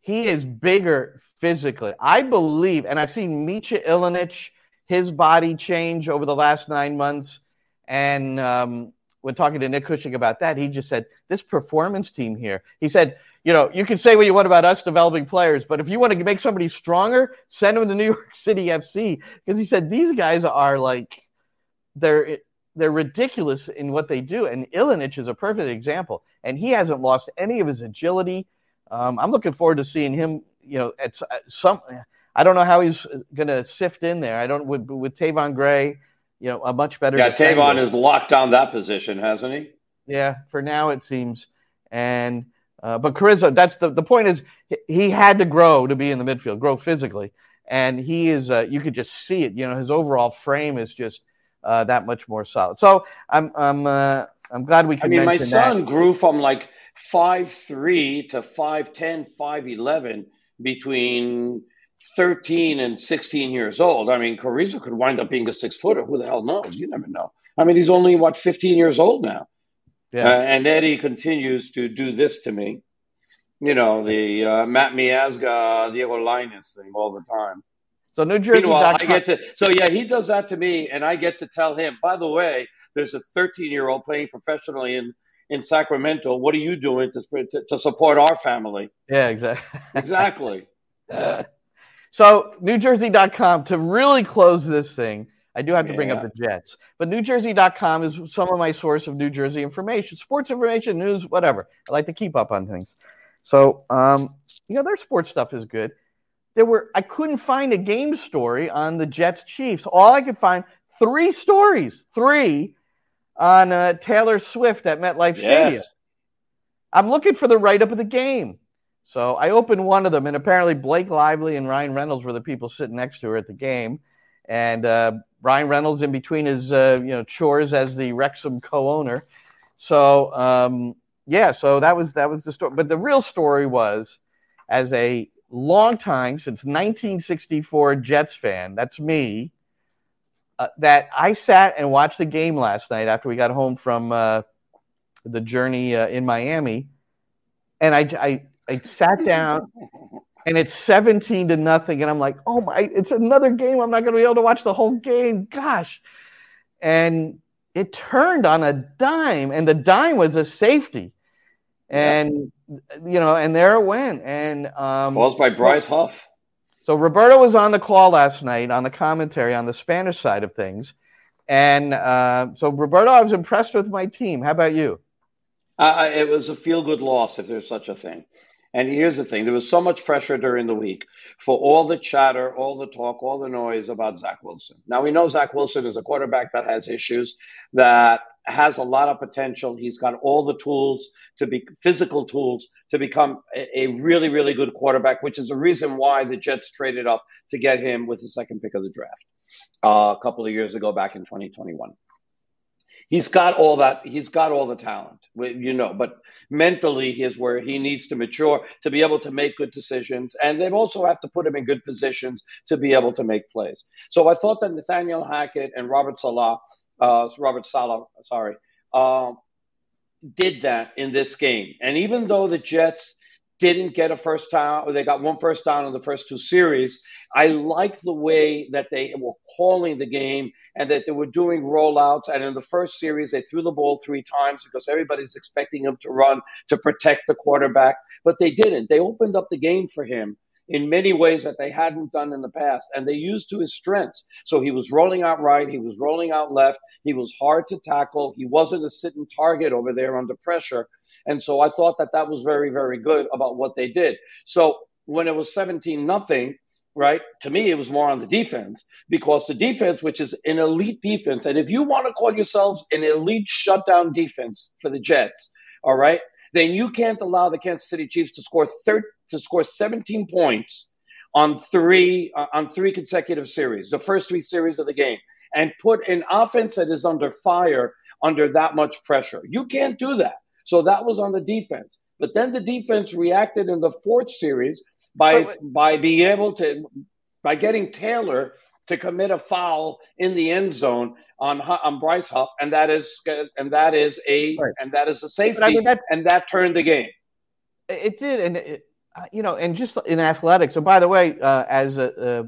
he is bigger physically. I believe, and I've seen Misha Ilenič, his body change over the last nine months. And um, when talking to Nick Cushing about that, he just said, This performance team here, he said, you know, you can say what you want about us developing players, but if you want to make somebody stronger, send them to New York City FC. Because he said these guys are like, they're they're ridiculous in what they do. And Ilenič is a perfect example. And he hasn't lost any of his agility. Um, I'm looking forward to seeing him you know, at some, I don't know how he's going to sift in there. I don't with with Tayvon Gray, you know, a much better. Yeah, defender. Tayvon has locked down that position, hasn't he? Yeah, for now it seems. And uh, but Carrizo, that's the the point is he had to grow to be in the midfield, grow physically, and he is. Uh, you could just see it. You know, his overall frame is just uh, that much more solid. So I'm I'm uh, I'm glad we can. I mean, my son that. grew from like five three to five ten, five eleven between 13 and 16 years old. I mean, Carrizo could wind up being a six footer. Who the hell knows? You never know. I mean, he's only, what, 15 years old now. Yeah. Uh, and Eddie continues to do this to me. You know, the uh, Matt Miazga, Diego Lainez thing all the time. So New Jersey. Meanwhile, I get to, so yeah, he does that to me, and I get to tell him, by the way, there's a 13 year old playing professionally in in Sacramento. What are you doing to to, to support our family? Yeah, exactly. exactly. so NewJersey.com to really close this thing. I do have to yeah. bring up the Jets, but NewJersey.com is some of my source of New Jersey information, sports information, news, whatever. I like to keep up on things. So, um, you know, their sports stuff is good. There were I couldn't find a game story on the Jets Chiefs. All I could find three stories, three on uh, Taylor Swift at MetLife yes. Stadium. I'm looking for the write up of the game. So I opened one of them, and apparently Blake Lively and Ryan Reynolds were the people sitting next to her at the game. And uh, Ryan Reynolds, in between his uh, you know chores as the Wrexham co-owner, so um, yeah, so that was that was the story. But the real story was, as a long time since 1964 Jets fan, that's me uh, that I sat and watched the game last night after we got home from uh, the journey uh, in Miami, and I, I I sat down and it's 17 to nothing, and I'm like, oh my, it's another game. I'm not going to be able to watch the whole game. Gosh, and it turned on a dime, and the dime was a safety, and yeah. you know, and there it went, and um, caused by Bryce Huff. So Roberto was on the call last night on the commentary on the Spanish side of things, and uh, so Roberto, I was impressed with my team. How about you? Uh, it was a feel-good loss, if there's such a thing. And here's the thing: there was so much pressure during the week for all the chatter, all the talk, all the noise about Zach Wilson. Now we know Zach Wilson is a quarterback that has issues, that has a lot of potential. He's got all the tools to be physical tools to become a, a really, really good quarterback, which is the reason why the Jets traded up to get him with the second pick of the draft uh, a couple of years ago, back in 2021 he's got all that he's got all the talent you know but mentally is where he needs to mature to be able to make good decisions and they also have to put him in good positions to be able to make plays so i thought that nathaniel hackett and robert saleh uh, robert saleh sorry uh, did that in this game and even though the jets didn't get a first down, or they got one first down in the first two series. I like the way that they were calling the game and that they were doing rollouts. And in the first series, they threw the ball three times because everybody's expecting him to run to protect the quarterback, but they didn't. They opened up the game for him in many ways that they hadn't done in the past. And they used to his strengths. So he was rolling out right, he was rolling out left, he was hard to tackle, he wasn't a sitting target over there under pressure. And so I thought that that was very, very good about what they did. So when it was 17 nothing, right? To me, it was more on the defense because the defense, which is an elite defense, and if you want to call yourselves an elite shutdown defense for the Jets, all right, then you can't allow the Kansas City Chiefs to score thir- to score 17 points on three uh, on three consecutive series, the first three series of the game, and put an offense that is under fire under that much pressure. You can't do that. So that was on the defense. But then the defense reacted in the fourth series by by being able to by getting Taylor to commit a foul in the end zone on on Bryce Huff, and that is and that is a right. and that is a safety, I mean, that, and that turned the game. It did, and it, uh, you know, and just in athletics. And by the way, uh, as a, uh,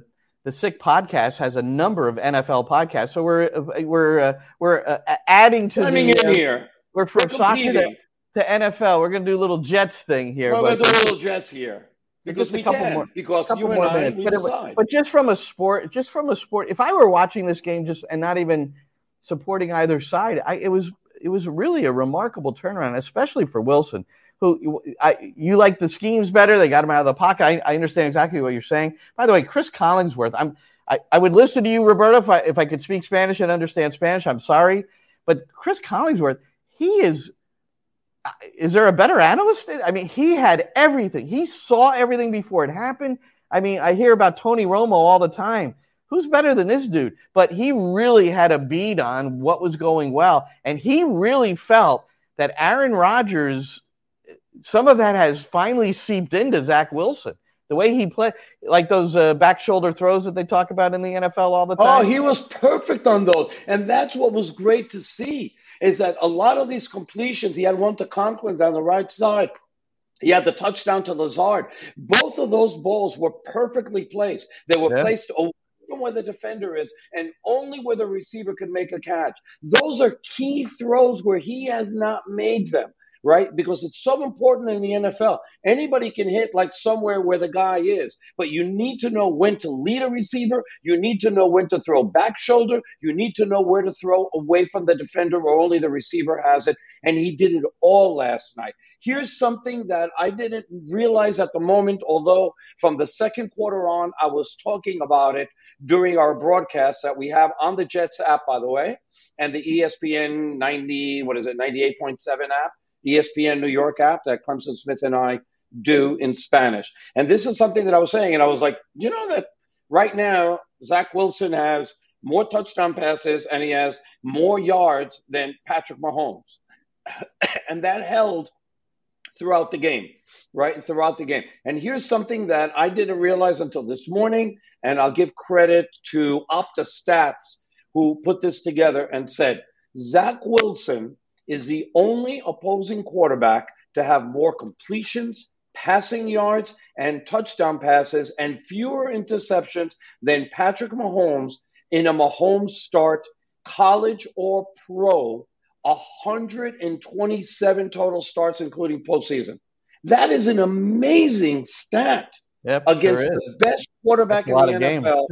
the Sick Podcast has a number of NFL podcasts, so we're uh, we're uh, we're uh, adding to Coming the, in here. We're from we're soccer to, to, NFL. We're going to do a little Jets thing here. We're going to do a little Jets here. Because we can, more, because you and I, minutes. but, decide. but just from a sport, just from a sport, if I were watching this game just and not even supporting either side, I, it was it was really a remarkable turnaround, especially for Wilson. Who I, you like the schemes better? They got him out of the pocket. I, I understand exactly what you're saying. By the way, Cris Collinsworth, I'm I, I would listen to you, Roberto, if I if I could speak Spanish and understand Spanish. I'm sorry, but Cris Collinsworth, he is is there a better analyst? I mean, he had everything. He saw everything before it happened. I mean, I hear about Tony Romo all the time. Who's better than this dude? But he really had a bead on what was going well. And he really felt that Aaron Rodgers, some of that has finally seeped into Zach Wilson. The way he played, like those uh, back shoulder throws that they talk about in the NFL all the time. Oh, he was perfect on those. And that's what was great to see is that a lot of these completions, he had one to Conklin down the right side. He had the touchdown to Lazard. Both of those balls were perfectly placed. They were yeah. placed away from where the defender is and only where the receiver could make a catch. Those are key throws where he has not made them right? Because it's so important in the NFL. Anybody can hit like somewhere where the guy is, but you need to know when to lead a receiver. You need to know when to throw back shoulder. You need to know where to throw away from the defender where only the receiver has it. And he did it all last night. Here's something that I didn't realize at the moment, although from the second quarter on, I was talking about it during our broadcast that we have on the Jets app, by the way, and the ESPN 90, what is it, 98.7 app. ESPN New York app that Clemson Smith and I do in Spanish. And this is something that I was saying, and I was like, you know that right now Zach Wilson has more touchdown passes and he has more yards than Patrick Mahomes. and that held throughout the game, right? Throughout the game. And here's something that I didn't realize until this morning, and I'll give credit to Opta Stats who put this together and said Zach Wilson is the only opposing quarterback to have more completions, passing yards, and touchdown passes and fewer interceptions than Patrick Mahomes in a Mahomes start, college or pro, 127 total starts, including postseason. That is an amazing stat yep, against sure the best quarterback in the NFL.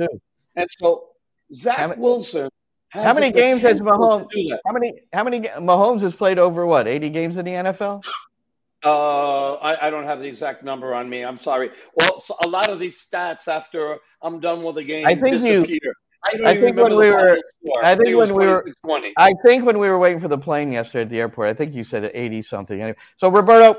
And so Zach Wilson how many games has Mahomes? How many? How many? Mahomes has played over what? Eighty games in the NFL. Uh, I, I, don't have the exact number on me. I'm sorry. Well, so a lot of these stats after I'm done with the game I think disappear. You, I, I think when we were, I think, when we were, I think when we were waiting for the plane yesterday at the airport, I think you said eighty something. Anyway, so Roberto,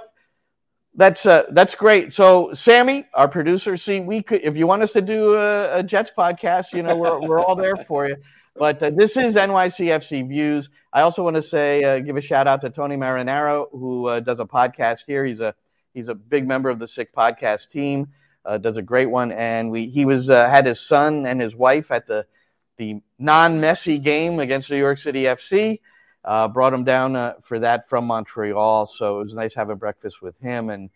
that's uh, that's great. So Sammy, our producer, see, we could if you want us to do a, a Jets podcast, you know, we're we're all there for you. But uh, this is NYCFC Views. I also want to say, uh, give a shout out to Tony Marinaro, who uh, does a podcast here. He's a he's a big member of the Sick Podcast team. Uh, does a great one, and we he was uh, had his son and his wife at the the non-Messi game against New York City FC. Uh, brought him down for that from Montreal, so it was nice having breakfast with him, and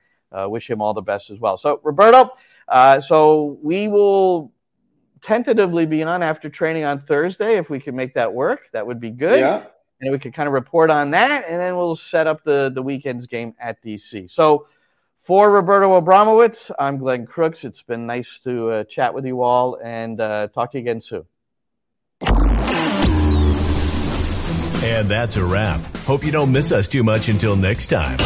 wish him all the best as well. So Roberto, so we will tentatively be on after training on Thursday. If we can make that work, that would be good. Yeah. And we could kind of report on that, and then we'll set up the the weekend's game at DC. So For Roberto Abramowitz, I'm Glenn Crooks. It's been nice to uh, chat with you all and uh, talk to you again soon. And that's a wrap. Hope you don't miss us too much until next time.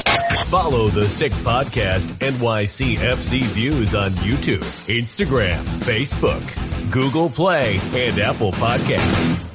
Follow the Sick Podcast NYCFC Views on YouTube, Instagram, Facebook, Google Play, and Apple Podcasts.